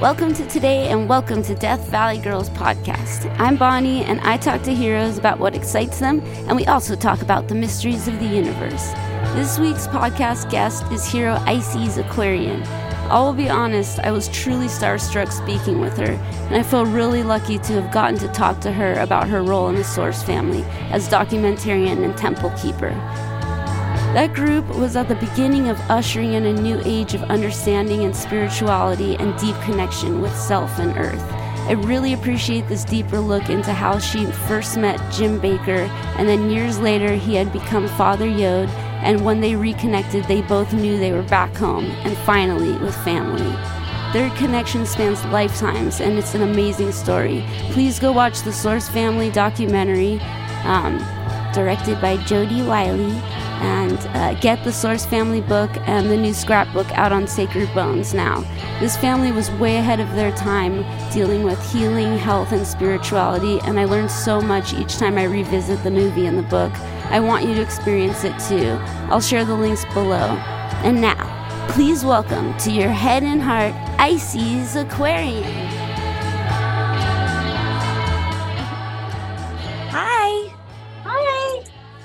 Welcome to today and welcome to Death Valley Girls podcast. I'm Bonnie and I talk to heroes about what excites them, and we also talk about the mysteries of the universe. This week's podcast guest is hero Isis Aquarian. I will be honest, I was truly starstruck speaking with her, and I feel really lucky to have gotten to talk to her about her role in the Source family as documentarian and temple keeper. That group was at the beginning of ushering in a new age of understanding and spirituality and deep connection with self and earth. I really appreciate this deeper look into how she first met Jim Baker, and then years later, he had become Father Yod, and when they reconnected, they both knew they were back home and finally with family. Their connection spans lifetimes, and it's an amazing story. Please go watch the Source Family documentary, um, directed by Jodi Wille and uh, get the Source Family book and the new scrapbook out on Sacred Bones now. This family was way ahead of their time dealing with healing, health, and spirituality, and I learned so much each time I revisit the movie and the book. I want you to experience it too. I'll share the links below. And now, please welcome to your head and heart Isis Aquarian.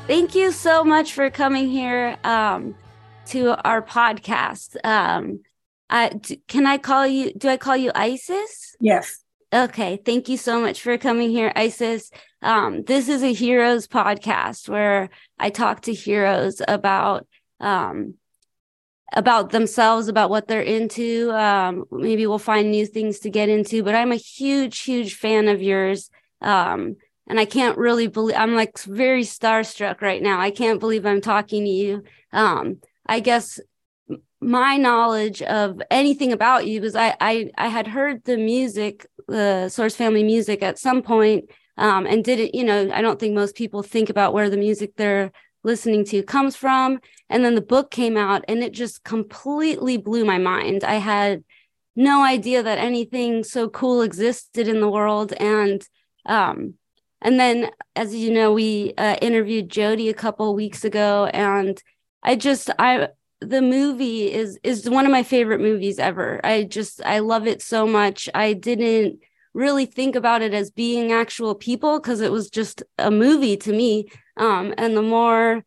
Thank you so much for coming here um, to our podcast. Um, I, can I call you? Do I call you Isis? Yes. Okay. Thank you so much for coming here, Isis. Um, this is a heroes podcast where I talk to heroes about um, about themselves, about what they're into. Um, maybe we'll find new things to get into. But I'm a huge, huge fan of yours. Um, and I can't really believe I'm like very starstruck right now. I can't believe I'm talking to you. Um, I guess my knowledge of anything about you was I, I I had heard the music, the Source Family music at some point, um, and didn't you know I don't think most people think about where the music they're listening to comes from. And then the book came out, and it just completely blew my mind. I had no idea that anything so cool existed in the world, and um, and then, as you know, we uh, interviewed Jodi a couple weeks ago, and I just I the movie is is one of my favorite movies ever. I just I love it so much. I didn't really think about it as being actual people because it was just a movie to me. Um, and the more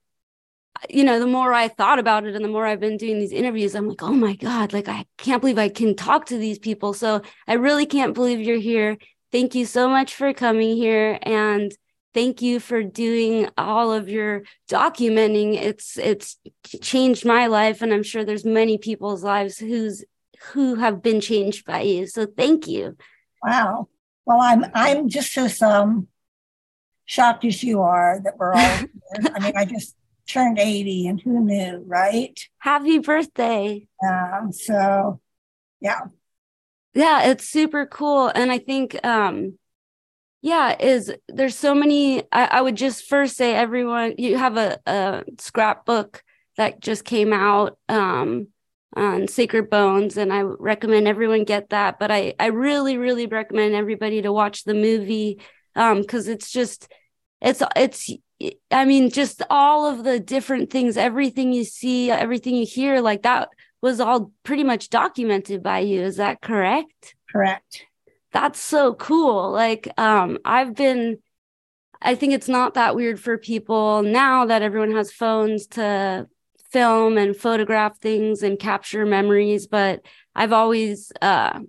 you know, the more I thought about it and the more I've been doing these interviews, I'm like, oh my God, like I can't believe I can talk to these people. So I really can't believe you're here thank you so much for coming here and thank you for doing all of your documenting. It's it's changed my life and i'm sure there's many people's lives who's who have been changed by you. So thank you. Wow. Well i'm i'm just as um shocked as you are that we're all i mean i just turned 80 and who knew right? Happy birthday. Um so yeah yeah it's super cool and i think um yeah is there's so many I, I would just first say everyone you have a, a scrapbook that just came out um on sacred bones and i recommend everyone get that but i i really really recommend everybody to watch the movie um because it's just it's it's i mean just all of the different things everything you see everything you hear like that was all pretty much documented by you. Is that correct? Correct. That's so cool. Like, um, I've been, I think it's not that weird for people now that everyone has phones to film and photograph things and capture memories. But I've always uh,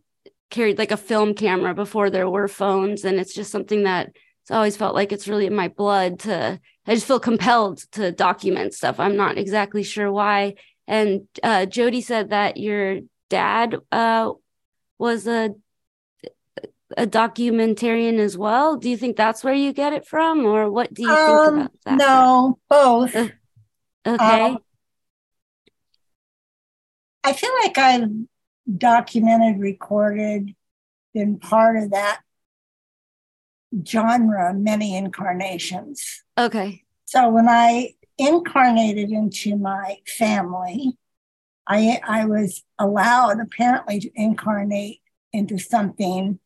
carried like a film camera before there were phones. And it's just something that it's always felt like it's really in my blood to, I just feel compelled to document stuff. I'm not exactly sure why. And uh, Jodi said that your dad uh, was a a documentarian as well. Do you think that's where you get it from, or what do you um, think about that? No, both. Uh, okay. Um, I feel like I've documented, recorded, been part of that genre many incarnations. Okay. So when I incarnated into my family. I, I was allowed apparently to incarnate into something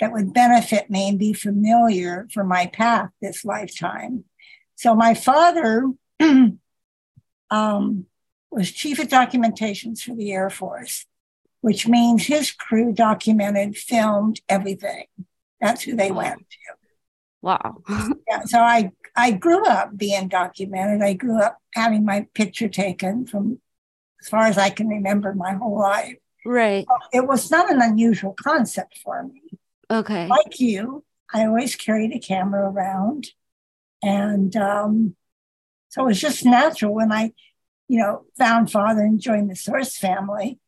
that would benefit me and be familiar for my path this lifetime. So my father um, was chief of documentations for the Air Force. which means his crew documented, filmed everything. That's who they went to. Wow. Yeah, so I I grew up being documented. I grew up having my picture taken from as far as I can remember my whole life. right. It was not an unusual concept for me. Okay. Like you, I always carried a camera around, and um, so it was just natural when I, you know, found Father and joined the Source family,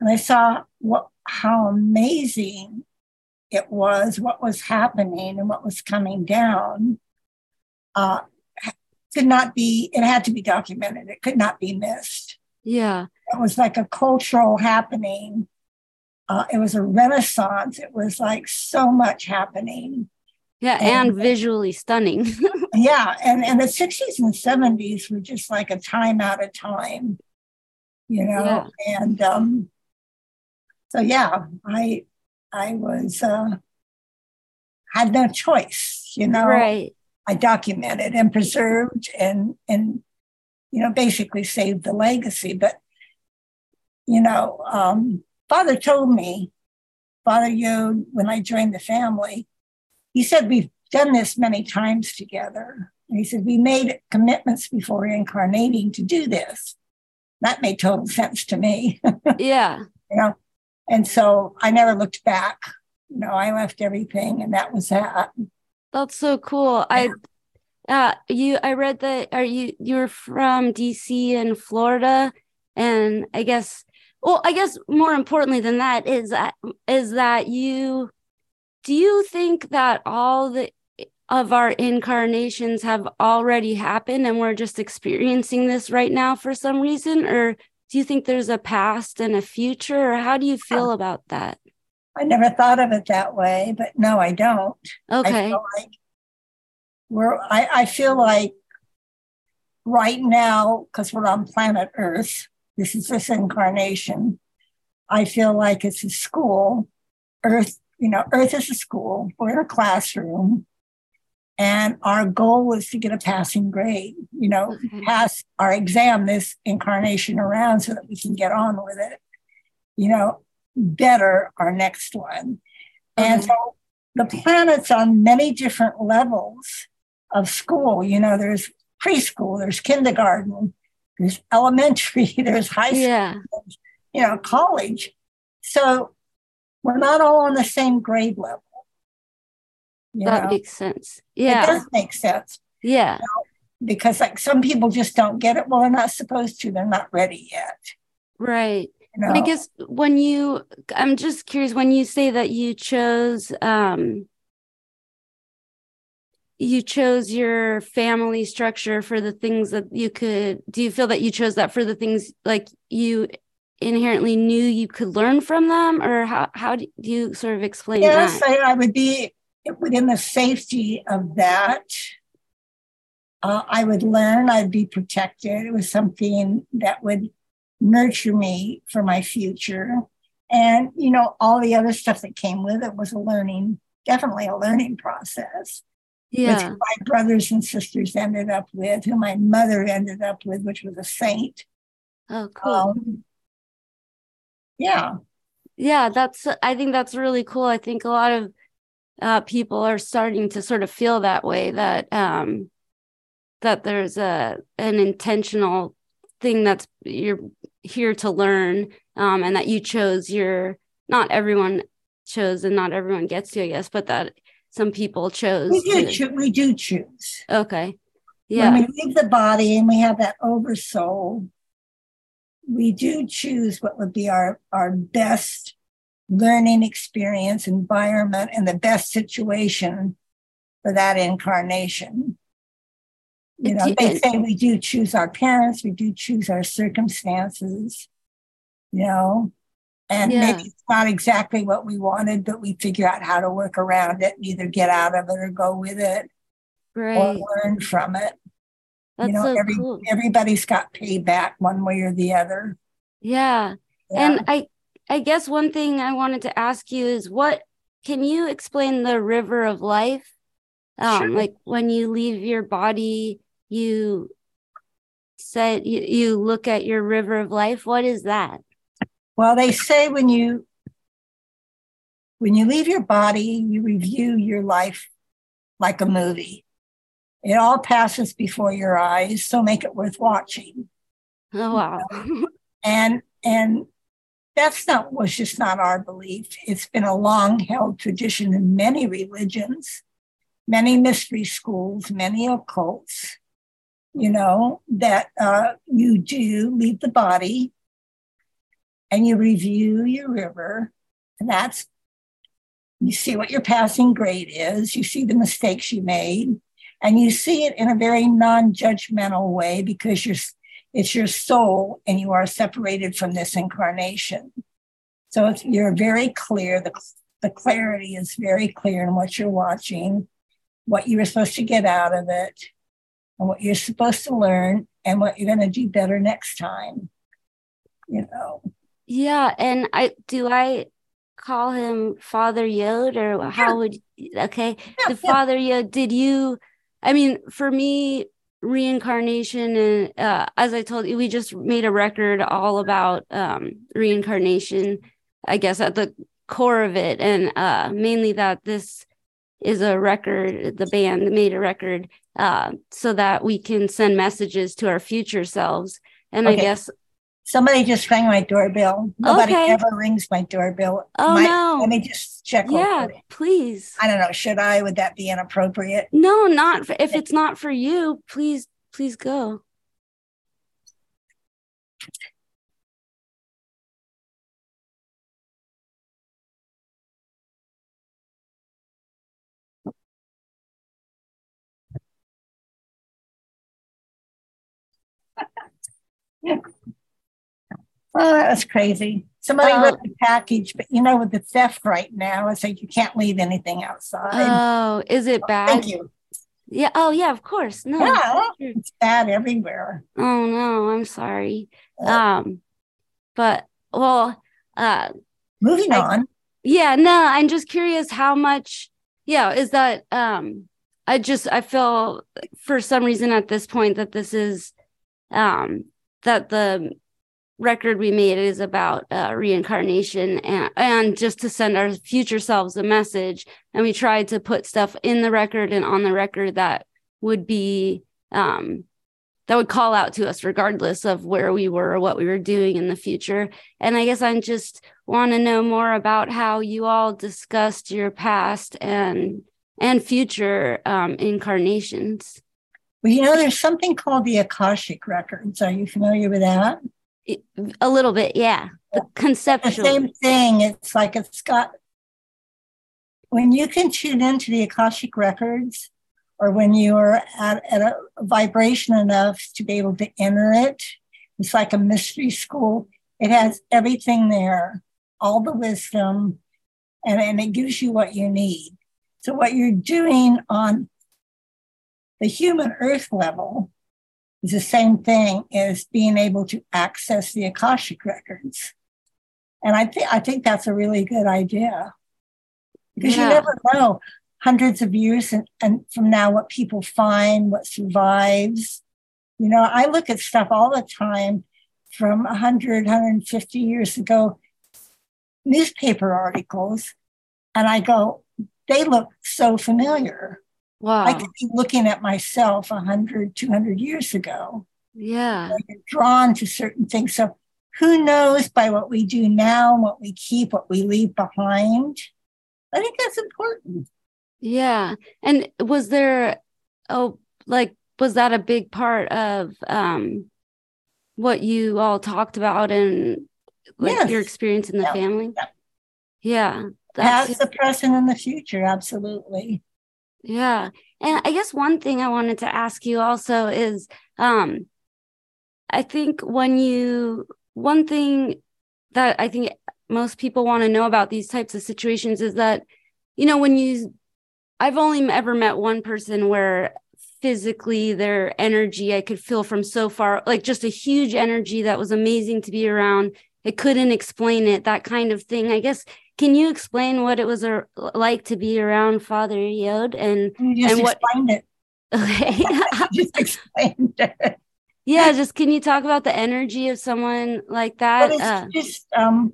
and I saw what how amazing it was, what was happening, and what was coming down. Uh, could not be. It had to be documented. It could not be missed. Yeah. It was like a cultural happening. Uh, it was a renaissance. It was like so much happening. Yeah. And- And visually stunning. Yeah, and and the 60s and 70s were just like a time out of time, you know. And um, so yeah, I I was uh, had no choice, you know. right. I documented and preserved and and you know basically saved the legacy. But you know, um, Father told me, Father Yod, when I joined the family, he said we've done this many times together. And he said we made commitments before incarnating to do this. That made total sense to me, Yeah. you know. And so I never looked back. You know, I left everything, and that was that. That's so cool. I uh you I read that are you you're from DC and Florida and I guess well I guess more importantly than that is that is that you do you think that all the of our incarnations have already happened and we're just experiencing this right now for some reason or do you think there's a past and a future or how do you feel about that? I never thought of it that way, but no, I don't. I Okay. feel like we're I, I feel like right now, because we're on planet Earth, this is this incarnation. I feel like it's a school. Earth, you know, Earth is a school. We're in a classroom. And our goal is to get a passing grade, you know, Okay. pass our exam this incarnation around so that we can get on with it, you know, better our next one. And mm-hmm. so the planets on many different levels of school, you know, there's preschool, there's kindergarten, there's elementary, there's high school, Yeah. you know, college. So we're not all on the same grade level. You That know, makes sense. Yeah. it does make sense Yeah. because like some people just don't get it. Well, they're not supposed to. They're not ready yet. Right. You know? I guess when you, I'm just curious, when you say that you chose, um, you chose your family structure for the things that you could, do you feel that you chose that for the things like you inherently knew you could learn from them? Or how, how do you sort of explain yes, that? I, I would be within the safety of that. Uh, I would learn. I'd be protected. It was something that would nurture me for my future. And, you know, all the other stuff that came with it was a learning, definitely a learning process. Yeah. who my brothers and sisters ended up with, who my mother ended up with, which was a saint. Oh, cool. Um, yeah. Yeah, that's I think that's really cool. I think a lot of uh, people are starting to sort of feel that way that um that there's a an intentional thing that's you're here to learn um and that you chose your not everyone chose and not everyone gets to, I guess, but that some people chose We do, to choo- we do choose. okay. When Yeah. we leave the body and we have that oversoul, we do choose what would be our, our best learning experience, environment, and the best situation for that incarnation. You know, they say we do choose our parents, we do choose our circumstances, you know, and Yeah. maybe it's not exactly what we wanted, but we figure out how to work around it, either get out of it or go with it Right. or learn from it That's you know, so every, cool. everybody's got payback one way or the other. Yeah. Yeah. And I I guess one thing I wanted to ask you is what can you explain the river of life? Um Sure. like when you leave your body, you said you, you look at your river of life. What is that? Well, they say when you when you leave your body, you review your life like a movie. It all passes before your eyes, so make it worth watching. Oh wow. and and that's not was just not our belief. It's been a long held tradition in many religions, many mystery schools, many occults, you know, that uh, you do leave the body and you review your river. And that's, you see what your passing grade is, you see the mistakes you made, and you see it in a very non judgmental way because you're, it's your soul and you are separated from this incarnation. So you're very clear, the, the clarity is very clear in what you're watching, what you were supposed to get out of it, and what you're supposed to learn, and what you're going to do better next time. You know. Yeah, and I do I call him Father Yod or how yeah. would okay yeah, the yeah. Father Yod did you I mean for me reincarnation and uh, as I told you we just made a record all about um, reincarnation I guess at the core of it and uh, mainly that this is a record the band made a record uh, so that we can send messages to our future selves and okay. I guess Somebody just rang my doorbell. Nobody okay. ever rings my doorbell. Oh my, no! Let me just check. Yeah, please. I don't know. Should I? Would that be inappropriate? No, not if it's not for you. Please, please go. Yeah. Oh, that was crazy. Somebody uh, wrote the package, but you know, with the theft right now, it's like you can't leave anything outside. Oh, is it bad? Thank you. Yeah. Oh, yeah. Of course. No. Yeah, it's bad everywhere. Oh no, I'm sorry. Um, but well, uh, moving I, on. Yeah. No, I'm just curious how much. Yeah, is that um, I just I feel for some reason at this point that this is um that the record we made is about uh, reincarnation and, and just to send our future selves a message. And we tried to put stuff in the record and on the record that would be um, that would call out to us regardless of where we were or what we were doing in the future. And I guess I just want to know more about how you all discussed your past and and future um, incarnations. Well, you know, there's something called the Akashic Records. Are you familiar with that? A little bit, yeah. The conceptual. The same thing. It's like it's got when you can tune into the Akashic records, or when you are at, at a vibration enough to be able to enter it. It's like a mystery school. It has everything there, all the wisdom, and, and it gives you what you need. So, what you're doing on the human earth level is the same thing as being able to access the Akashic records. And I think I think that's a really good idea. Because yeah. you never know hundreds of years and, and from now what people find, what survives. You know, I look at stuff all the time from 100, 150 years ago, newspaper articles, and I go, they look so familiar. Wow. I could be looking at myself 100, 200 years ago. Yeah. drawn to certain things. So who knows by what we do now, what we keep, what we leave behind. I think that's important. Yeah. And was there, oh, like, was that a big part of um, what you all talked about and like yes. your experience in the yeah. family? Yeah. yeah Past, the present, and the future. Absolutely. Yeah. And I guess one thing I wanted to ask you also is um I think when you one thing that I think most people want to know about these types of situations is that you know when you I've only ever met one person where physically their energy I could feel from so far like just a huge energy that was amazing to be around. I couldn't explain it that kind of thing. I guess can you explain what it was like to be around Father Yod and and what? It. Okay, just explained it. yeah, just can you talk about the energy of someone like that? Uh, just um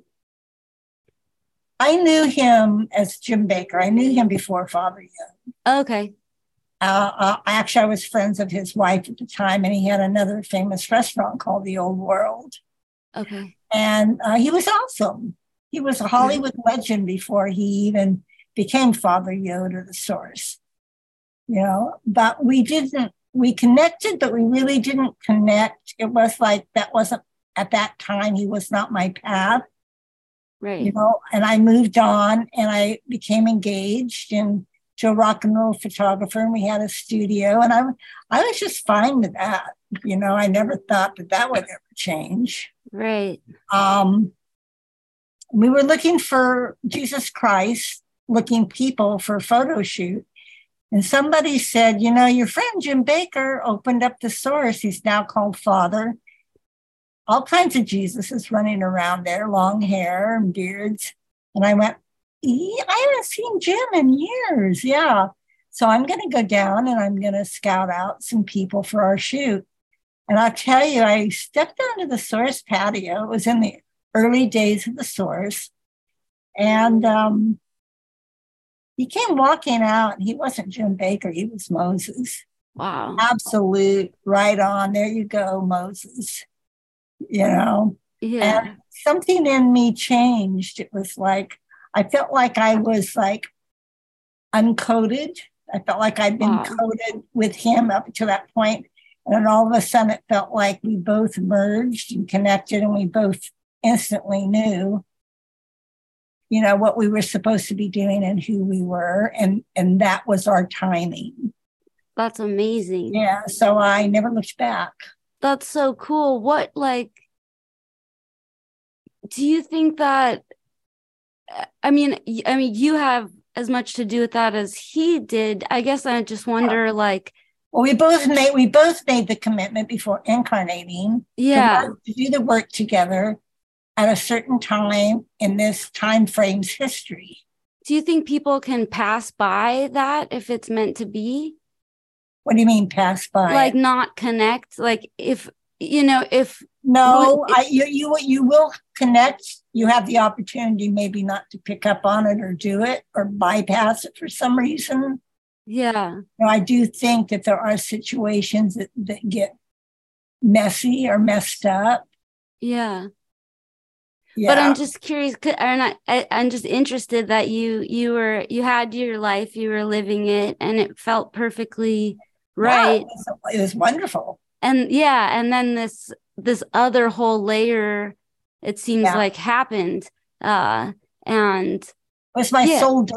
I knew him as Jim Baker. I knew him before Father Yod. Okay. Uh, uh, actually, I was friends of his wife at the time, and he had another famous restaurant called the Old World. Okay. And uh, he was awesome. He was a Hollywood legend before he even became Father Yoda, the Source. You know, but we didn't, we connected, but we really didn't connect. It was like that wasn't at that time, he was not my path. Right. You know, and I moved on and I became engaged and to a rock and roll photographer and we had a studio and I, I was just fine with that. You know, I never thought that that would ever change. Right. Um, we were looking for Jesus Christ, looking people for a photo shoot. And somebody said, you know, your friend Jim Baker opened up the source. He's now called Father. All kinds of Jesuses running around there, long hair and beards. And I went, I haven't seen Jim in years. Yeah. So I'm going to go down and I'm going to scout out some people for our shoot. And I'll tell you, I stepped onto the source patio. It was in the early days of the source. And um, he came walking out. He wasn't Jim Baker, he was Moses. Wow. Absolute right on. There you go, Moses. You know? Yeah. And something in me changed. It was like, I felt like I was like uncoded. I felt like I'd been wow. coded with him up to that point. And then all of a sudden it felt like we both merged and connected and we both instantly knew, you know, what we were supposed to be doing and who we were. And and that was our timing. That's amazing. Yeah. So I never looked back. That's so cool. What like do you think that I mean, I mean, you have as much to do with that as he did. I guess I just wonder, like, well, we both made we both made the commitment before incarnating. Yeah, to, to do the work together at a certain time in this time frame's history. Do you think people can pass by that if it's meant to be? What do you mean pass by? Like not connect? Like if you know if no, I you you you will connect. You have the opportunity maybe not to pick up on it or do it or bypass it for some reason. Yeah. You I do think that there are situations that, that get messy or messed up. Yeah. Yeah. But I'm just curious, and I, I, I'm just interested that you you were you had your life, you were living it, and it felt perfectly right. Wow, it, was, it was wonderful. And yeah, and then this this other whole layer it seems yeah. like happened uh and it was my yeah. soul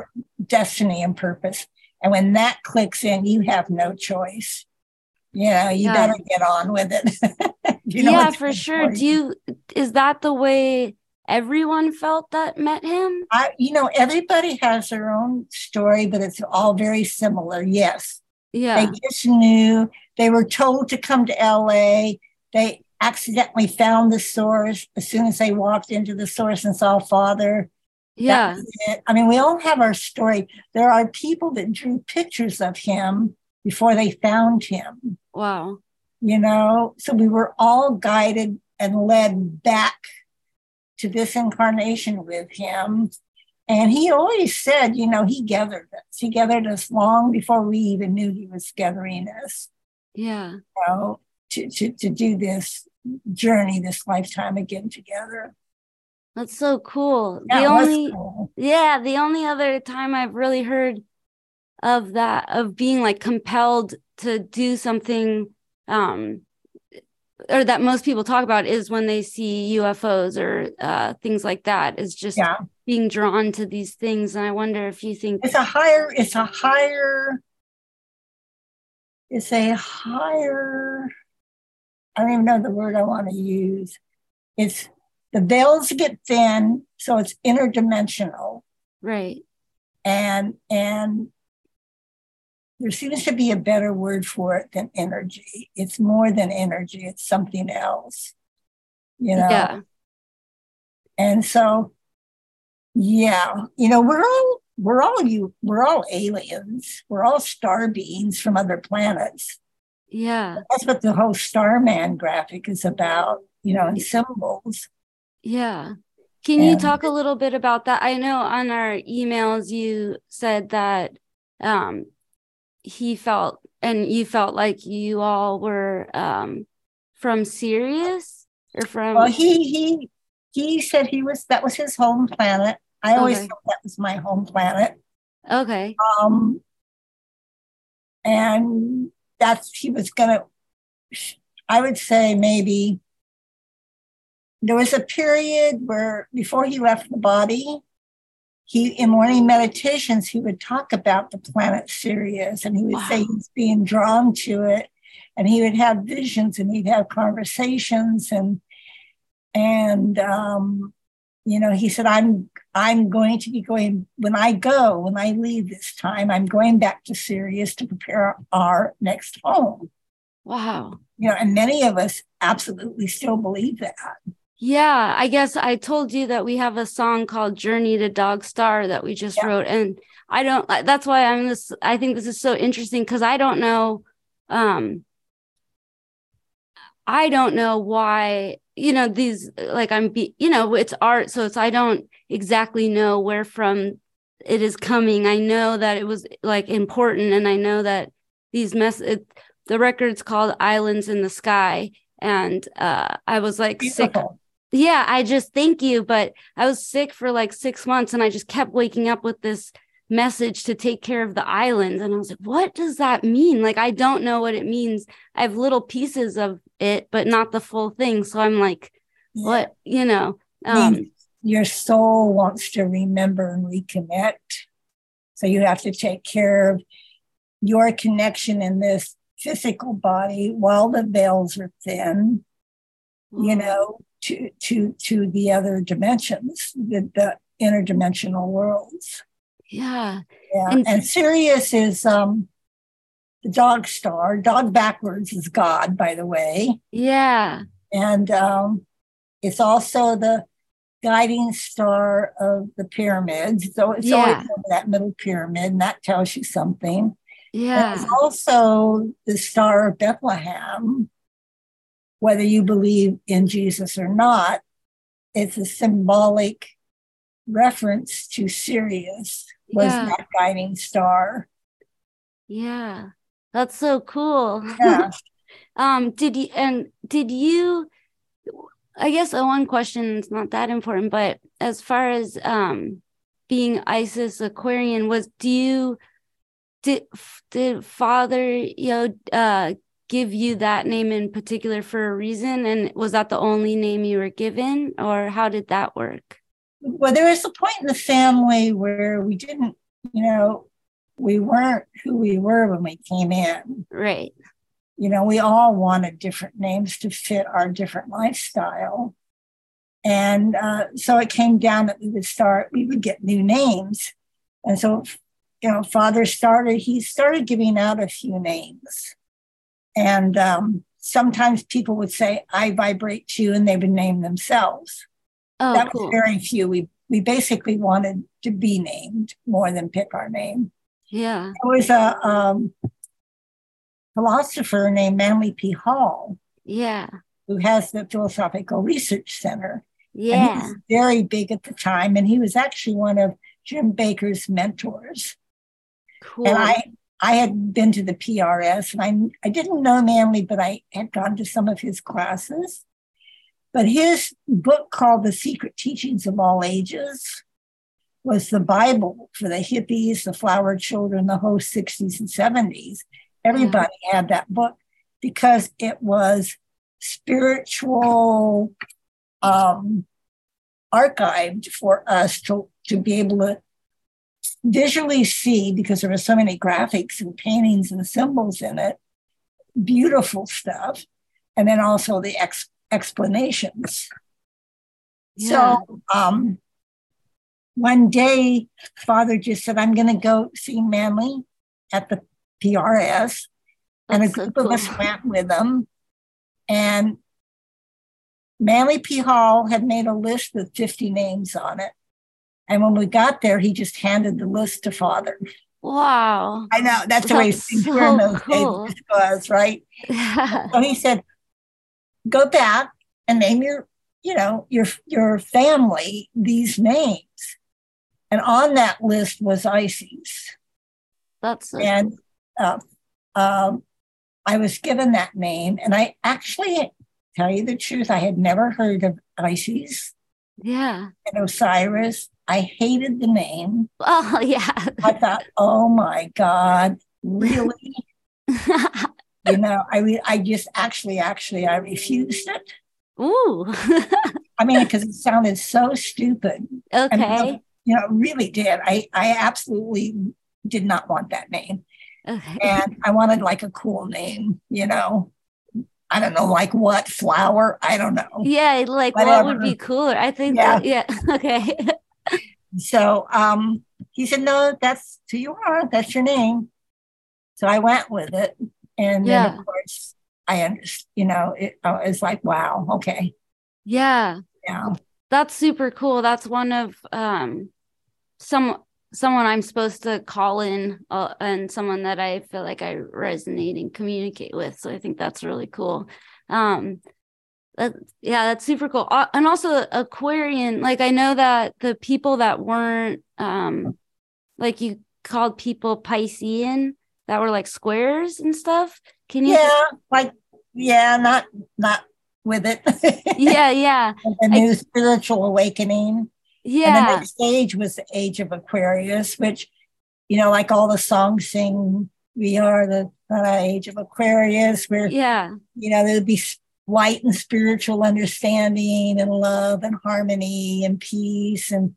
destiny and purpose and when that clicks in you have no choice you know you yeah. gotta get on with it you know yeah for sure do you is that the way everyone felt that met him I, you know everybody has their own story but it's all very similar yes yeah they just knew they were told to come to la they accidentally found the source as soon as they walked into the source and saw father. Yeah. I mean, we all have our story. There are people that drew pictures of him before they found him. Wow. You know, so we were all guided and led back to this incarnation with him. And he always said, you know, he gathered us. He gathered us long before we even knew he was gathering us. Yeah. Know, to, to, to do this journey this lifetime again together. That's so cool. Yeah, the only cool. yeah, the only other time I've really heard of that of being like compelled to do something um or that most people talk about is when they see UFOs or uh, things like that. Is just yeah. being drawn to these things, and I wonder if you think it's a higher, it's a higher, it's a higher I don't even know the word I want to use. It's the veils get thin, so it's interdimensional. Right. And and there seems to be a better word for it than energy. It's more than energy, it's something else. You know? Yeah. And so yeah, you know, we're all we're all you we're all aliens. We're all star beings from other planets Yeah. That's what the whole Starman graphic is about, you know, and symbols. Yeah. Can you talk a little bit about that? I know on our emails you said that um, he felt and you felt like you all were um, from Sirius or from Well, he he he said he was that was his home planet. I always Okay. thought that was my home planet. Okay. Um and that's he was gonna I would say maybe there was a period where before he left the body, he in morning meditations he would talk about the planet Sirius and he would say he's being drawn to it and he would have visions and he'd have conversations and and um you know he said i'm i'm going to be going when i go when i leave this time i'm going back to sirius to prepare our next home. Wow. you know and many of us absolutely still believe that Yeah, I guess I told you that we have a song called Journey to Dog Star that we just Yeah. wrote and I don't that's why I'm this I think this is so interesting cuz I don't know um I don't know why you know these like I'm be, you know it's art so it's I don't exactly know where from it is coming. I know that it was like important and I know that these mess it, the record's called Islands in the Sky and uh I was like sick Beautiful. Yeah, I just thank you. But I was sick for like six months and I just kept waking up with this message to take care of the islands. And I was like, what does that mean? Like, I don't know what it means. I have little pieces of it, but not the full thing. So I'm like, what, you know? Um, your soul wants to remember and reconnect. So you have to take care of your connection in this physical body while the veils are thin, you know, to to to the other dimensions, the, the interdimensional worlds. yeah. Yeah. And- And, Sirius is um the dog star. Dog backwards is God, by the way. Yeah. And um, it's also the guiding star of the pyramids. So it's Yeah. always over that middle pyramid, and that tells you something. And Yeah. it's also the star of Bethlehem. Whether you believe in Jesus or not, it's a symbolic reference to Sirius was Yeah. that guiding star. Yeah. That's so cool. Yeah. Um, did you and did you I guess uh, one question is not that important, but as far as um being Isis Aquarian was do you did did father you know uh give you that name in particular for a reason and was that the only name you were given or how did that work? well, there was a point in the family where we didn't, you know, we weren't who we were when we came in. Right. You know, we all wanted different names to fit our different lifestyle. And uh, so it came down that we would start, we would get new names. And so, you know, father started, he started giving out a few names. And um, sometimes people would say, I vibrate too, and they would name themselves Oh that cool. was very few. We we basically wanted to be named more than pick our name. yeah. There was a um, philosopher named Manly P. Hall Yeah. who has the Philosophical Research Center. Yeah. was very big at the time, and he was actually one of Jim Baker's mentors. Cool. And I I had been to the PRS, and I I didn't know Manly, but I had gone to some of his classes. But his book called The Secret Teachings of All Ages was the Bible for the hippies, the flower children, the whole 60s and 70s. Everybody had that book because it was spiritual um, archived for us to, to be able to visually see because there were so many graphics and paintings and symbols in it, beautiful stuff, and then also the ex- explanations. Yeah. So um, one day, Father just said, I'm going to go see Manly at the PRS. and a That's so group of us went with him. And Manly P. Hall had made a list with 50 names on it. And when we got there, he just handed the list to Father. Wow. I know that's, the way things so were in those cool. days was, right? Yeah. So he said, go back and name your, you know, your your family these names. And on that list was Isis. That's so and uh, um, I was given that name, and I actually tell you the truth, I had never heard of Isis. Yeah. And Osiris. I hated the name. Oh, yeah. I thought, oh my God, really? you know, I mean, I just actually, actually, I refused it. Ooh. I mean, because it sounded so stupid. Okay. And, you know, really did. I, I absolutely did not want that name. Okay. And I wanted like a cool name, you know. I don't know, like what flower? I don't know. Yeah, like Whatever. what would be cooler? I think. Yeah. That, yeah. Okay. So um, he said, "No, that's who you are. That's your name." So I went with it, and yeah. then of course I understood. You know, it, uh, it's like, wow, okay. Yeah. Yeah. That's super cool. That's one of um some someone I'm supposed to call in uh, and someone that I feel like I resonate and communicate with. So I think that's really cool. Um, that, yeah, that's super cool. Uh, and also Aquarian, like I know that the people that weren't, um, like you called people Piscean that were like squares and stuff. Can you? Yeah, like yeah, not not with it. yeah, yeah. the new I, spiritual awakening. Yeah. And the next age was the age of Aquarius, which, you know, like all the songs sing, we are the uh, age of Aquarius, where, yeah, you know, there'd be light and spiritual understanding and love and harmony and peace and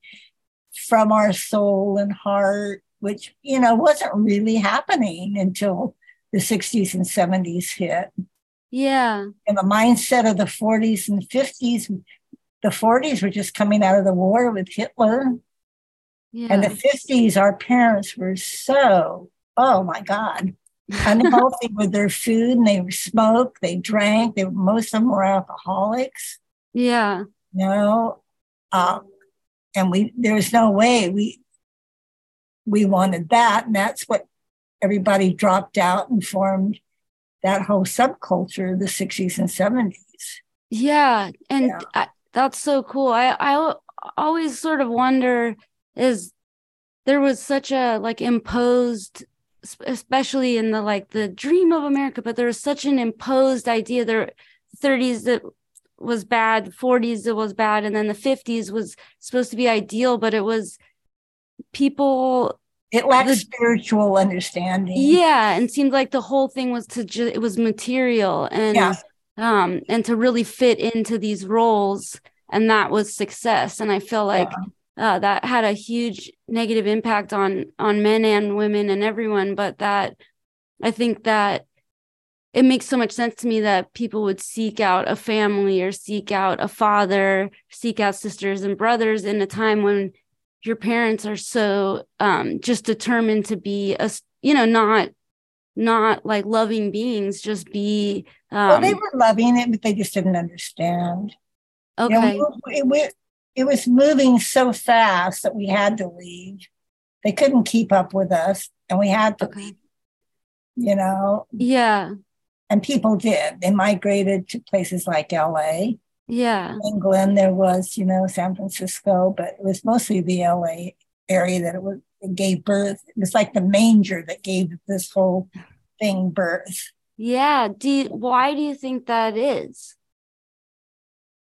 from our soul and heart, which, you know, wasn't really happening until the 60s and 70s hit. Yeah. And the mindset of the 40s and 50s the 40s were just coming out of the war with Hitler. Yeah. And the 50s, our parents were so, oh my God, unhealthy with their food and they smoked, they drank, they most of them were alcoholics. Yeah. You know, um, and we there was no way we we wanted that. And that's what everybody dropped out and formed that whole subculture, of the 60s and 70s. Yeah. And yeah. I, that's so cool. I I always sort of wonder is there was such a like imposed especially in the like the dream of America, but there was such an imposed idea there 30s that was bad, 40s that was bad, and then the 50s was supposed to be ideal, but it was people it lacked the, spiritual understanding. Yeah, and seemed like the whole thing was to just it was material and yeah um, and to really fit into these roles. And that was success. And I feel like yeah. Uh, that had a huge negative impact on on men and women and everyone. But that I think that it makes so much sense to me that people would seek out a family or seek out a father, seek out sisters and brothers in a time when your parents are so um, just determined to be a you know not not like loving beings just be um, well they were loving it but they just didn't understand okay you know, it, it, it was moving so fast that we had to leave they couldn't keep up with us and we had to okay. you know yeah and people did they migrated to places like la yeah england there was you know san francisco but it was mostly the la area that it was it gave birth. It was like the manger that gave this whole thing birth. Yeah. Do you, why do you think that is?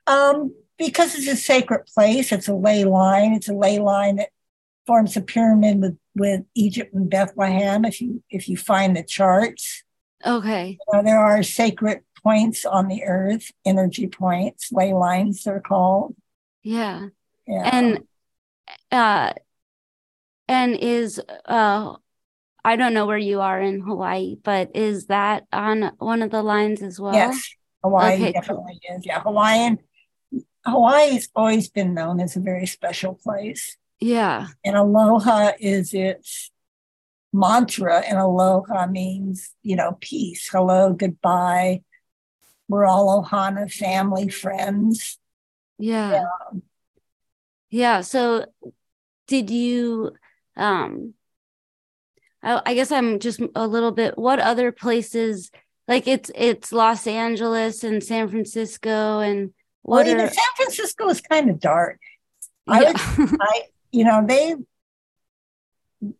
Um, because it's a sacred place. It's a ley line. It's a ley line that forms a pyramid with, with Egypt and Bethlehem. If you if you find the charts, okay, you know, there are sacred points on the earth, energy points, ley lines. They're called. Yeah. Yeah. And uh, and is uh I don't know where you are in Hawaii, but is that on one of the lines as well? Yes, Hawaii okay, definitely cool. is. Yeah, Hawaiian. Hawaii's always been known as a very special place. Yeah. And aloha is its mantra, and aloha means, you know, peace. Hello, goodbye. We're all Ohana family, friends. Yeah. Yeah. yeah. So did you um I, I guess I'm just a little bit. What other places? Like it's it's Los Angeles and San Francisco and what well, are, you know, San Francisco is kind of dark. I, yeah. would, I you know they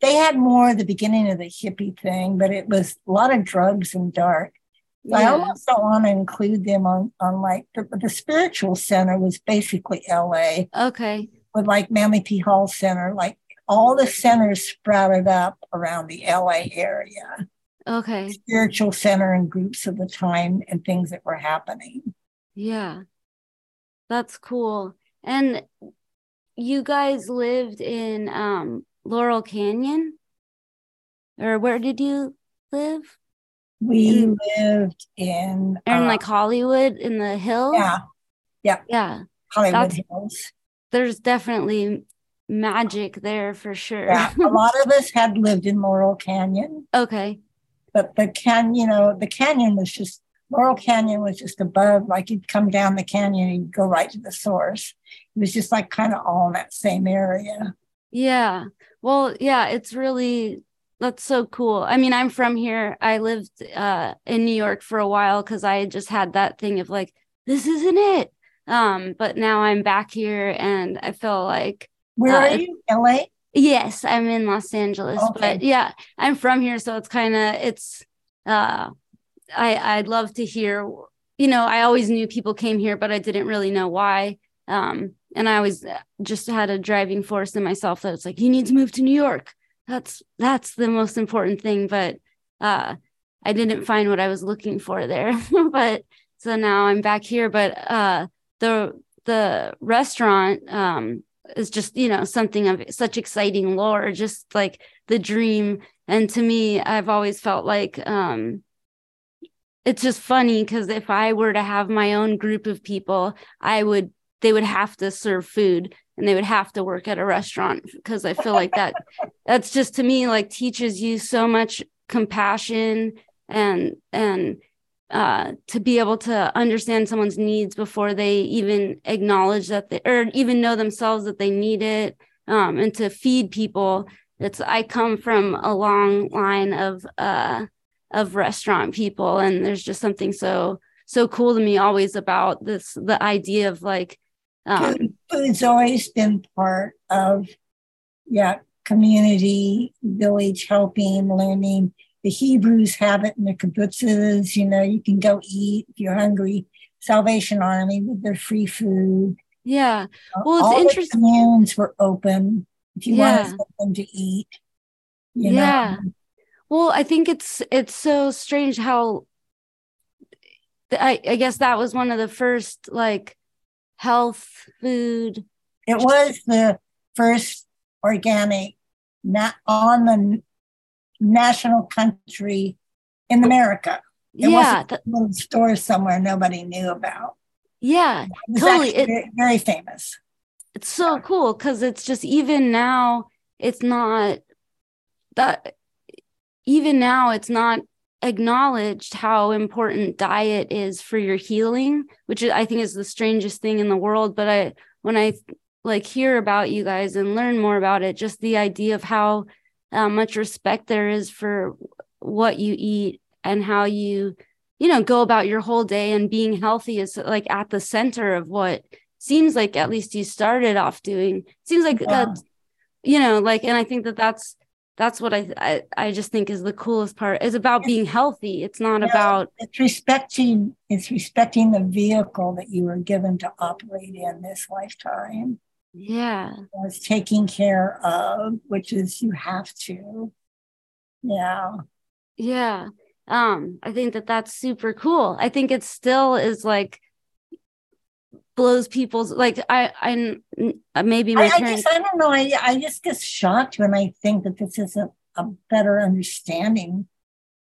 they had more the beginning of the hippie thing, but it was a lot of drugs and dark. Yeah. I almost don't want to include them on on like the, the spiritual center was basically LA. Okay. With like Manly P. Hall Center, like all the centers sprouted up around the LA area. Okay. Spiritual center and groups of the time and things that were happening. Yeah. That's cool. And you guys lived in um Laurel Canyon? Or where did you live? We in, lived in in uh, like Hollywood in the hills. Yeah. Yeah. Yeah. Hollywood That's, Hills. There's definitely magic there for sure. Yeah. a lot of us had lived in Laurel Canyon. Okay. But the can, you know, the canyon was just Laurel Canyon was just above, like you'd come down the canyon and go right to the source. It was just like kind of all in that same area. Yeah. Well, yeah, it's really that's so cool. I mean, I'm from here. I lived uh, in New York for a while because I just had that thing of like, this isn't it. Um, but now I'm back here and I feel like where uh, are you? LA? Yes, I'm in Los Angeles. Okay. But yeah, I'm from here, so it's kind of it's uh I I'd love to hear, you know, I always knew people came here, but I didn't really know why. Um, and I always just had a driving force in myself that it's like, you need to move to New York. That's that's the most important thing but uh i didn't find what i was looking for there. But so now i'm back here but uh the the restaurant um is just you know something of such exciting lore just like the dream. And to me i've always felt like um it's just funny because if i were to have my own group of people i would they would have to serve food and they would have to work at a restaurant because I feel like that that's just to me like teaches you so much compassion and and uh, to be able to understand someone's needs before they even acknowledge that they or even know themselves that they need it um, and to feed people. It's i come from a long line of uh of restaurant people and there's just something so so cool to me always about this the idea of like um, Food's always been part of, yeah, community, village helping, learning. The Hebrews have it in the kibbutzes. You know, you can go eat if you're hungry. Salvation Army with their free food. Yeah. Well, it's All interesting. The communes were open if you yeah. wanted something to eat. yeah. Know. Well, I think it's it's so strange how I, I guess that was one of the first like health food. It was the first organic not on the national country in America. It yeah, was a little store somewhere nobody knew about. Yeah, it totally. It, very, very, famous. It's so cool because it's just even now it's not that even now it's not acknowledged how important diet is for your healing which i think is the strangest thing in the world but i when i like hear about you guys and learn more about it just the idea of how uh, much respect there is for what you eat and how you you know go about your whole day and being healthy is like at the center of what seems like at least you started off doing seems like yeah. that you know like and i think that that's that's what I, I, I just think is the coolest part. Is about being healthy. It's not about it's respecting it's respecting the vehicle that you were given to operate in this lifetime. Yeah. It's taking care of which is you have to. Yeah. Yeah. Um i think that that's super cool. I think it still is like blows people's like I I uh, maybe my I, parents. I, just, I don't know. I I just get shocked when I think that this is a, a better understanding.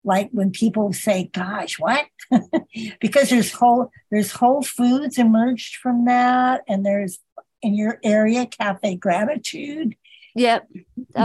Like when people say, "Gosh, what?" because there's whole there's Whole Foods emerged from that, and there's in your area Cafe Gratitude. Yep,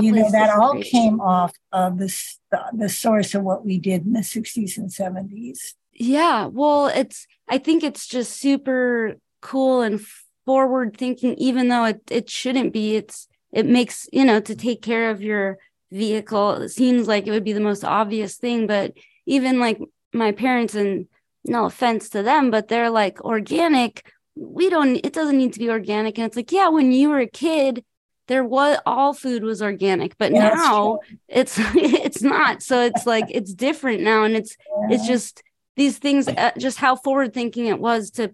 you know that all great. came off of this the, the source of what we did in the 60s and 70s. Yeah, well, it's I think it's just super cool and forward thinking even though it, it shouldn't be. It's it makes you know to take care of your vehicle it seems like it would be the most obvious thing but even like my parents and no offense to them but they're like organic. We don't it doesn't need to be organic. And it's like yeah when you were a kid there was all food was organic but yeah, now it's it's not. So it's like it's different now. And it's yeah. it's just these things uh, just how forward thinking it was to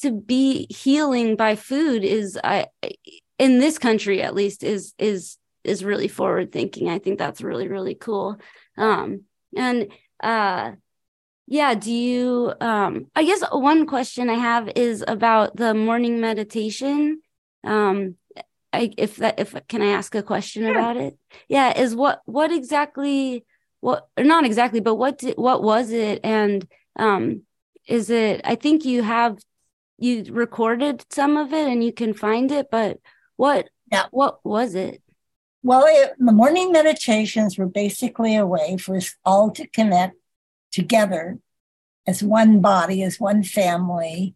to be healing by food is i in this country at least is is is really forward thinking i think that's really really cool um and uh yeah do you um i guess one question i have is about the morning meditation um I, if that if can I ask a question sure. about it? Yeah, is what what exactly what not exactly, but what did, what was it and um is it I think you have you recorded some of it and you can find it, but what yeah. what was it? Well, it, the morning meditations were basically a way for us all to connect together as one body, as one family,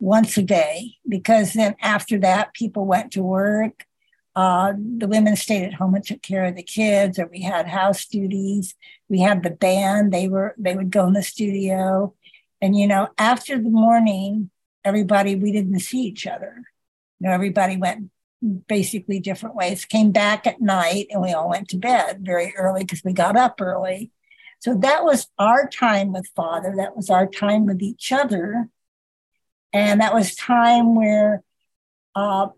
once a day because then after that people went to work uh, the women stayed at home and took care of the kids or we had house duties we had the band they were they would go in the studio and you know after the morning everybody we didn't see each other. You know everybody went basically different ways came back at night and we all went to bed very early because we got up early. So that was our time with father that was our time with each other. And that was time where uh,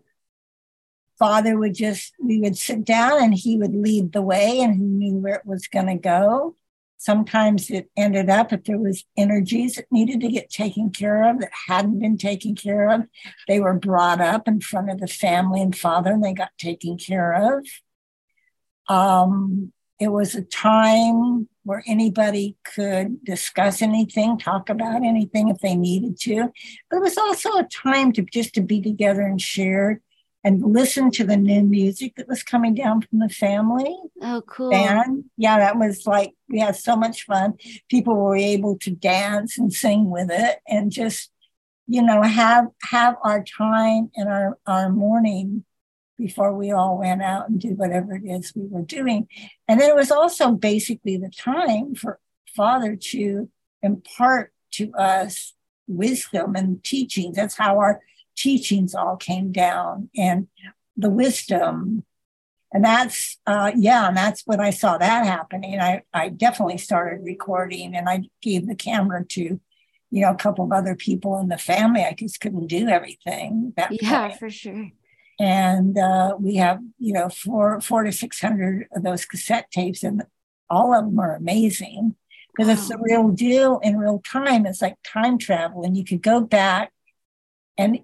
father would just, we would sit down and he would lead the way and he knew where it was going to go. Sometimes it ended up if there was energies that needed to get taken care of that hadn't been taken care of, they were brought up in front of the family and father and they got taken care of. Um, it was a time where anybody could discuss anything, talk about anything if they needed to. But it was also a time to just to be together and share and listen to the new music that was coming down from the family. Oh, cool. Band. Yeah, that was like, we had so much fun. People were able to dance and sing with it and just, you know, have have our time and our, our morning before we all went out and did whatever it is we were doing. And then it was also basically the time for Father to impart to us wisdom and teachings. That's how our teachings all came down and the wisdom. And that's, uh, yeah, and that's when I saw that happening. I, I definitely started recording and I gave the camera to, you know, a couple of other people in the family. I just couldn't do everything. That yeah, for sure and uh, we have you know four four to six hundred of those cassette tapes, and all of them are amazing because wow. it's the real deal in real time. It's like time travel, and you could go back, and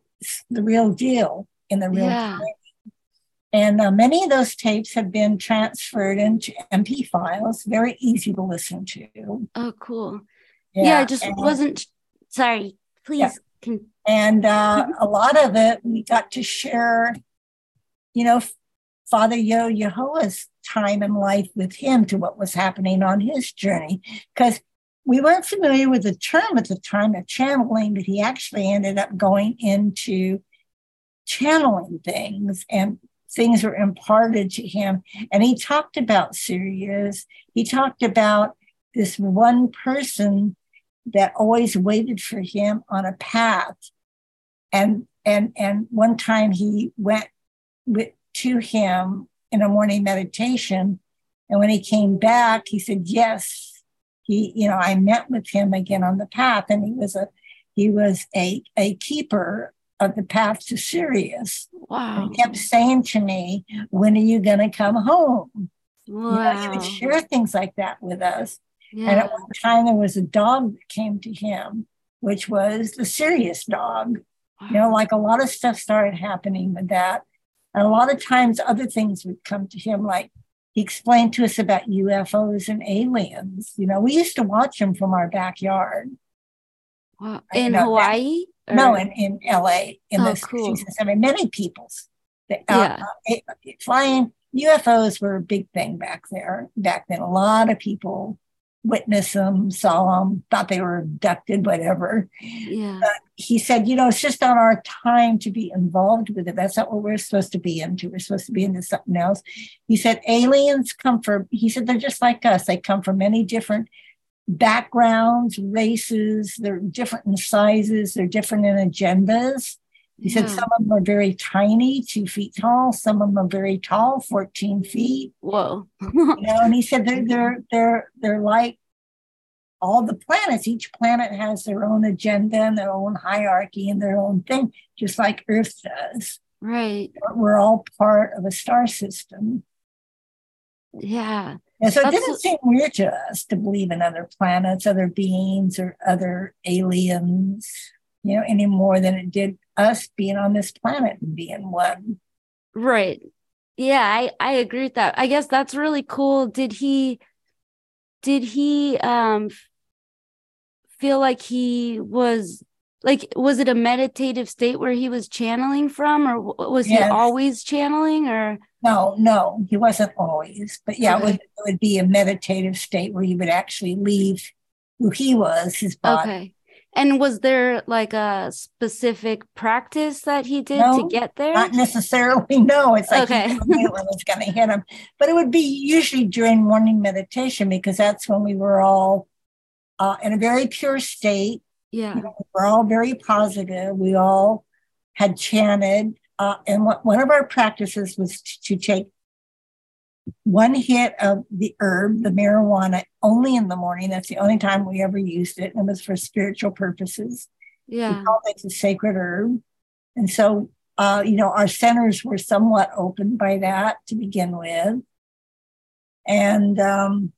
the real deal in the real yeah. time. And uh, many of those tapes have been transferred into MP files, very easy to listen to. Oh, cool. Yeah, yeah I just and, wasn't, sorry, please. Yeah. Can... And uh, a lot of it we got to share you know, Father Yo Yehoah's time in life with him to what was happening on his journey. Because we weren't familiar with the term at the time of channeling, but he actually ended up going into channeling things and things were imparted to him. And he talked about Sirius. He talked about this one person that always waited for him on a path. And and and one time he went with, to him in a morning meditation. And when he came back, he said, Yes, he, you know, I met with him again on the path, and he was a he was a, a keeper of the path to Sirius. Wow. And he kept saying to me, When are you gonna come home? Wow. You know, he would share things like that with us. Yeah. And at one time there was a dog that came to him, which was the Sirius dog. Wow. You know, like a lot of stuff started happening with that. And a lot of times other things would come to him, like he explained to us about UFOs and aliens. You know, we used to watch them from our backyard. Wow. In Hawaii? Or? No, in, in LA in oh, the cool. 60s and 70s. Many people's uh, yeah. Uh, flying UFOs were a big thing back there. Back then, a lot of people witnessed them, saw them, thought they were abducted, whatever. Yeah. But he said, you know, it's just not our time to be involved with it. That's not what we're supposed to be into. We're supposed to be into something else. He said, aliens come from, he said, they're just like us. They come from many different backgrounds, races, they're different in sizes, they're different in agendas. He said hmm. some of them are very tiny, two feet tall. Some of them are very tall, 14 feet. Whoa. you know, and he said they're they're they're they're like all the planets. Each planet has their own agenda and their own hierarchy and their own thing, just like Earth does. Right. We're all part of a star system. Yeah. And so it didn't seem weird to us to believe in other planets, other beings, or other aliens, you know, any more than it did us being on this planet and being one. Right. Yeah, I, I agree with that. I guess that's really cool. Did he did he um feel like he was like was it a meditative state where he was channeling from or was yes. he always channeling or no no he wasn't always but yeah okay. it, would, it would be a meditative state where he would actually leave who he was his body okay and was there like a specific practice that he did no, to get there? Not necessarily. No, it's like okay. he knew when was going to hit him. But it would be usually during morning meditation because that's when we were all uh, in a very pure state. Yeah, you know, we're all very positive. We all had chanted, uh, and what, one of our practices was to, to take one hit of the herb, the marijuana, only in the morning. That's the only time we ever used it. And it was for spiritual purposes. Yeah. We called it a sacred herb. And so, uh, you know, our centers were somewhat open by that to begin with. And um,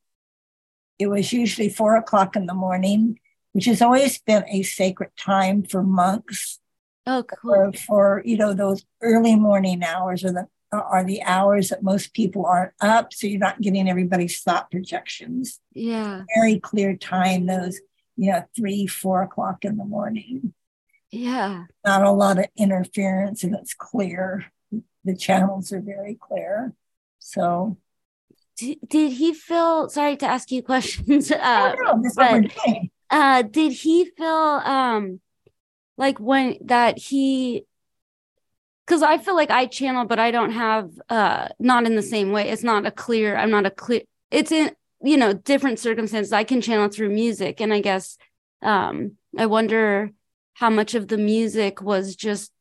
it was usually four o'clock in the morning, which has always been a sacred time for monks. Oh, cool. For, for you know, those early morning hours or the are the hours that most people aren't up. So you're not getting everybody's thought projections. Yeah. Very clear time, those, you know, three, four o'clock in the morning. Yeah. Not a lot of interference and it's clear. The channels are very clear. So did, did he feel sorry to ask you questions? Uh, oh, no, but, uh, did he feel um like when that he because I feel like I channel, but I don't have uh not in the same way. It's not a clear, I'm not a clear it's in you know different circumstances. I can channel through music. And I guess um I wonder how much of the music was just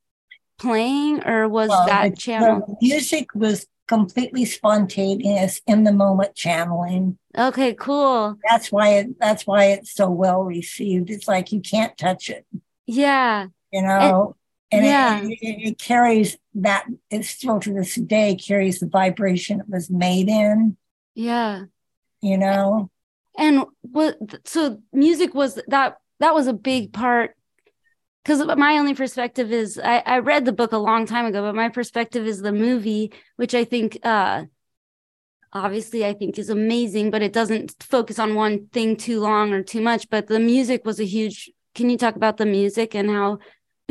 playing or was well, that channel music was completely spontaneous in the moment channeling okay cool that's why it that's why it's so well received it's like you can't touch it yeah you know and yeah. it, it, it, carries that it still to this day carries the vibration it was made in. Yeah. You know? And what so music was that that was a big part because my only perspective is I, I read the book a long time ago but my perspective is the movie which i think uh obviously i think is amazing but it doesn't focus on one thing too long or too much but the music was a huge can you talk about the music and how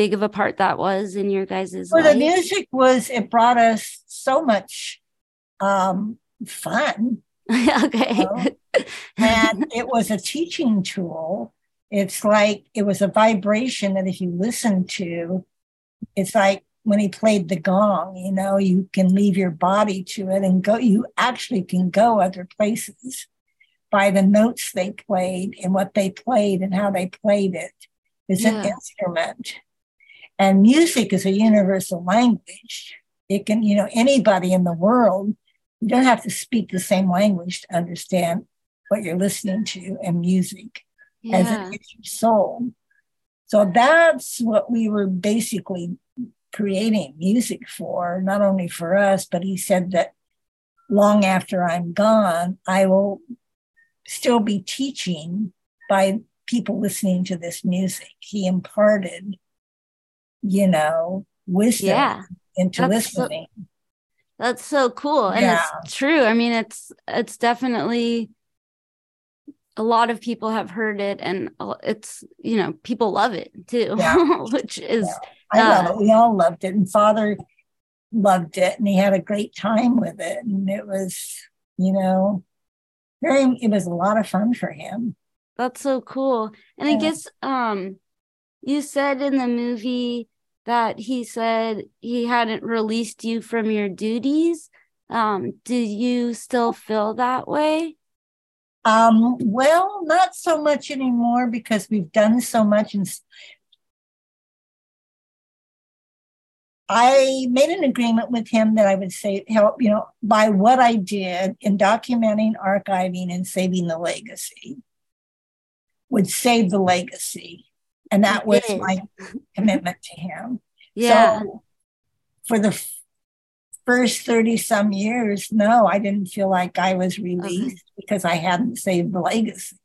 big of a part that was in your guys's well life? the music was it brought us so much um fun okay you know? and it was a teaching tool it's like it was a vibration that if you listen to it's like when he played the gong you know you can leave your body to it and go you actually can go other places by the notes they played and what they played and how they played it it's yeah. an instrument and music is a universal language. It can, you know, anybody in the world, you don't have to speak the same language to understand what you're listening to and music yeah. as it hits your soul. So that's what we were basically creating music for, not only for us, but he said that long after I'm gone, I will still be teaching by people listening to this music. He imparted you know, wisdom yeah. into that's listening. So, that's so cool. And yeah. it's true. I mean, it's it's definitely a lot of people have heard it and it's you know people love it too yeah. which is yeah. i uh, love it we all loved it and father loved it and he had a great time with it and it was you know very it was a lot of fun for him. That's so cool. And yeah. I guess um you said in the movie that he said he hadn't released you from your duties. Um, do you still feel that way? Um, well, not so much anymore because we've done so much and I made an agreement with him that I would say help, you know, by what I did in documenting, archiving, and saving the legacy would save the legacy. And that was my commitment to him. Yeah. So for the f- first 30 some years, no, I didn't feel like I was released okay. because I hadn't saved the legacy.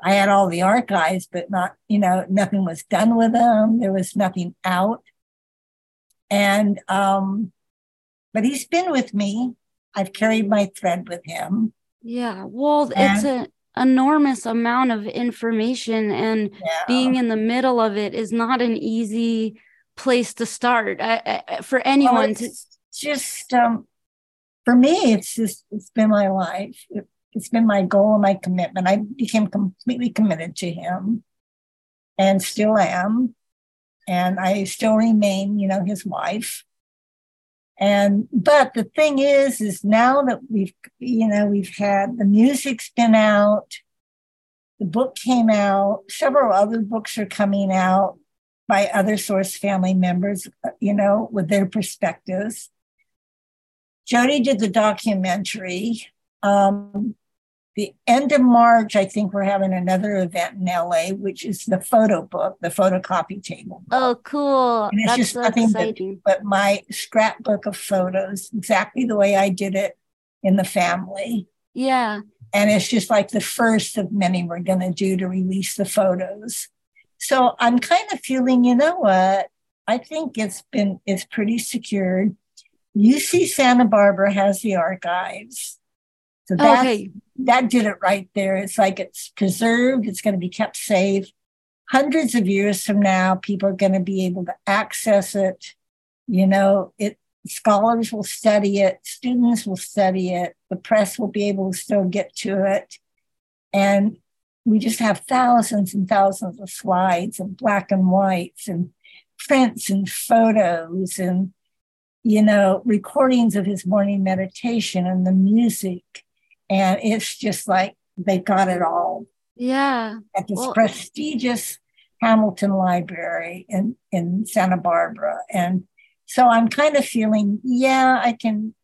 I had all the archives, but not, you know, nothing was done with them. There was nothing out. And, um, but he's been with me. I've carried my thread with him. Yeah. Well, and, it's an enormous amount of information, and yeah. being in the middle of it is not an easy place to start I, I, for anyone well, to just um for me it's just it's been my life it, it's been my goal and my commitment i became completely committed to him and still am and I still remain, you know, his wife. And but the thing is, is now that we've, you know, we've had the music's been out, the book came out, several other books are coming out by other source family members, you know, with their perspectives. Jodi did the documentary. Um, the end of March, I think we're having another event in LA, which is the photo book, the photocopy table. Book. Oh, cool. And it's That's just so nothing exciting. but, but my scrapbook of photos, exactly the way I did it in the family. Yeah. And it's just like the first of many we're going to do to release the photos. So I'm kind of feeling, you know what? I think it's been, it's pretty secured. UC Santa Barbara has the archives. So that's, okay that did it right there. It's like it's preserved, it's going to be kept safe. Hundreds of years from now, people are going to be able to access it. You know, it scholars will study it, students will study it, the press will be able to still get to it. And we just have thousands and thousands of slides and black and whites and prints and photos and you know recordings of his morning meditation and the music and it's just like they got it all. Yeah. At this well, prestigious Hamilton Library in, in Santa Barbara. And so I'm kind of feeling, yeah, I can,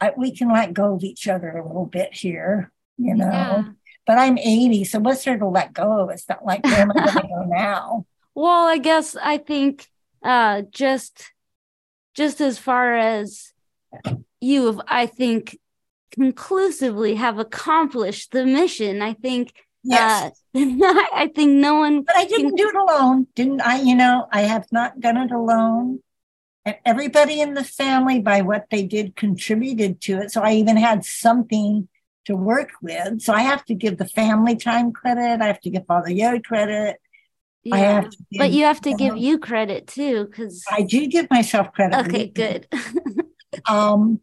I, we can let go of each other a little bit here, you know. Yeah. But I'm 80, so what's there to let go of? It's not like where am I going to go now? Well, I guess I think uh, just just as far as you, I think conclusively have accomplished the mission. I think Yes. Uh, I think no one. But I didn't can... do it alone, didn't I? You know, I have not done it alone. And everybody in the family, by what they did, contributed to it. So I even had something to work with. So I have to give the family time credit. I have to give Father Yod credit. Yeah. I have give, but you have to give you credit too, because I do give myself credit. Okay, good. um,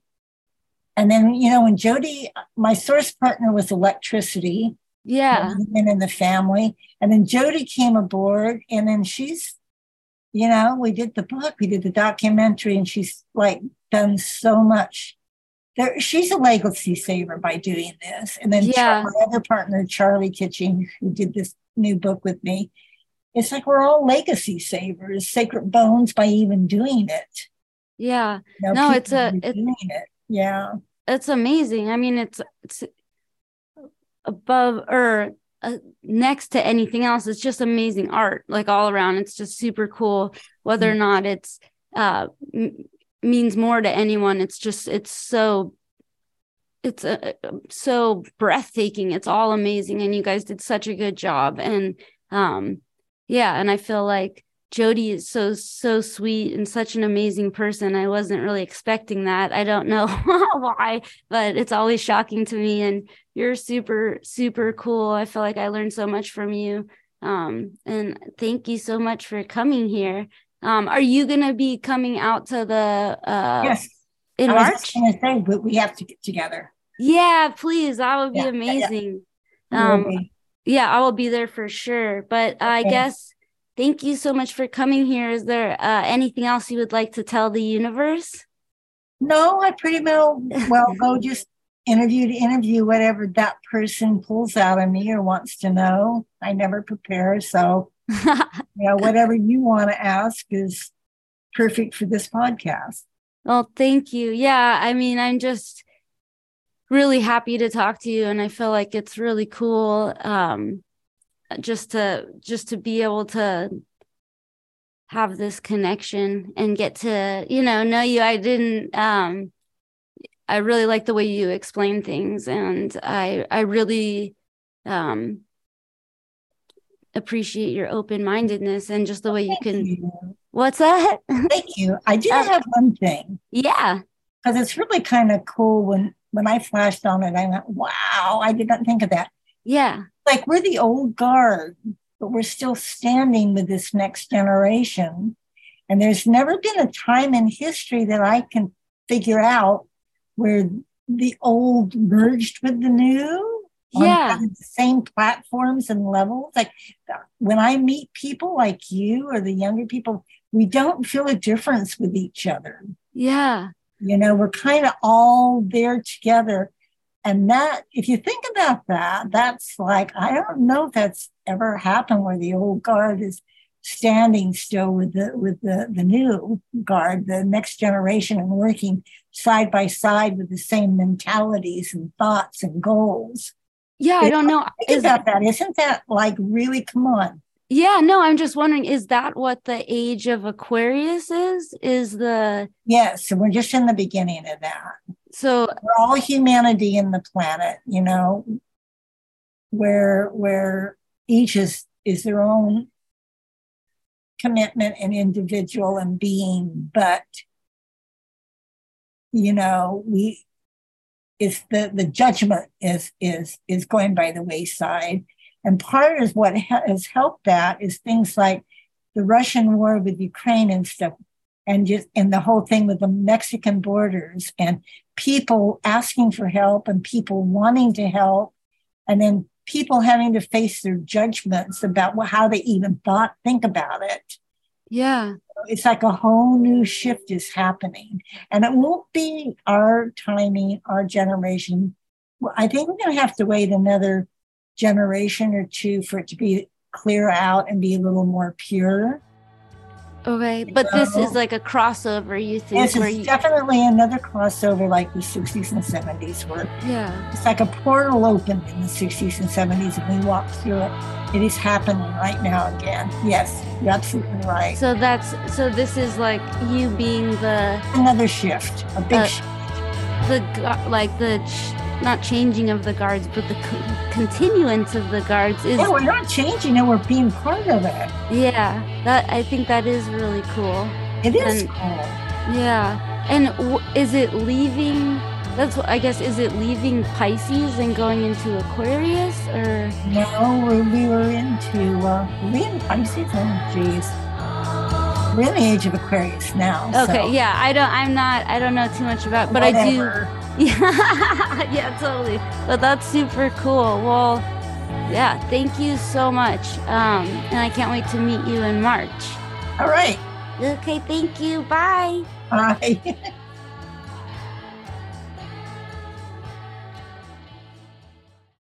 and then, you know, when Jodi, my source partner was electricity. Yeah. And in the family. And then Jodi came aboard and then she's, you know, we did the book, we did the documentary, and she's like done so much. There, she's a legacy saver by doing this. And then yeah. my other partner, Charlie Kitching, who did this new book with me, it's like we're all legacy savers, sacred bones by even doing it. Yeah. You know, no, it's a it, doing it. Yeah. It's amazing. I mean, it's it's above or uh, next to anything else. It's just amazing art, like all around. It's just super cool. Whether or not it's uh m- means more to anyone, it's just it's so it's uh, so breathtaking. It's all amazing, and you guys did such a good job. And um, yeah, and I feel like Jodi is so so sweet and such an amazing person. I wasn't really expecting that. I don't know why, but it's always shocking to me. And you're super super cool. I feel like I learned so much from you. Um, and thank you so much for coming here. Um, are you gonna be coming out to the uh, yes in I March? Was say, we have to get together. Yeah, please. That would be Yeah, yeah, yeah. amazing. Um, yeah, I will be there for sure. But I Okay. guess thank you so much for coming here. Is there uh, anything else you would like to tell the universe? No, I pretty well well go just interview to interview whatever that person pulls out of me or wants to know. I never prepare, so you know whatever you want to ask is perfect for this podcast. well, thank you. Yeah, I mean, I'm just really happy to talk to you, and I feel like it's really cool. Um, just to just to be able to have this connection and get to you know know you i didn't um i really like the way you explain things and i i really um appreciate your open-mindedness and just the way you can you. what's that Thank you. I do Uh, have one thing yeah because it's really kind of cool when when I flashed on it. I went, "Wow! I did not think of that." yeah Like we're the old guard, but we're still standing with this next generation. And there's never been a time in history that I can figure out where the old merged with the new Yeah. the same platforms and levels. Like when I meet people like you or the younger people, we don't feel a difference with each other. yeah You know, we're kind of all there together. And that, if you think about that, that's like, I don't know if that's ever happened where the old guard is standing still with the with the, the new guard, the next generation, and working side by side with the same mentalities and thoughts and goals. yeah i don't know Think is about that. Isn't that like really come on? Yeah no i'm just wondering is that what the age of aquarius is is the Yes, we're just in the beginning of that. so we're all humanity in the planet, you know, where where each is is their own commitment and individual and being, but you know, we is the the judgment is is is going by the wayside, and part of what has helped that is things like the Russian war with Ukraine and stuff, and just and the whole thing with the Mexican borders and people asking for help and people wanting to help, and then people having to face their judgments about how they even thought think about it. yeah It's like a whole new shift is happening, and it won't be our timing, our generation. I think we're going to have to wait another generation or two for it to be clear out and be a little more pure. Okay, but this is like a crossover. You think? This is you, definitely another crossover like the 60s and 70s were. yeah, It's like a portal opened in the 60s and 70s, and we walked through it. It is happening right now again. Yes, you're absolutely right. so that's so. This is like you being the Another shift, a big Uh, shift. the like the ch- not changing of the guards, but the co- continuance of the guards is Yeah, we're not changing it, we're being part of it. yeah. That I think that is really cool. It is And- cool. Yeah, and w- is it leaving? That's what I guess. Is it leaving Pisces and going into Aquarius or? No, we, we were into, uh, we in Pisces? Oh, geez. We're in the age of Aquarius now. Okay, so yeah. I don't. I'm not. I don't know too much about, but I do. Yeah, yeah, totally. But that's super cool. Well, yeah, thank you so much. Um, and I can't wait to meet you in March. All right. Okay, thank you. Bye. Bye.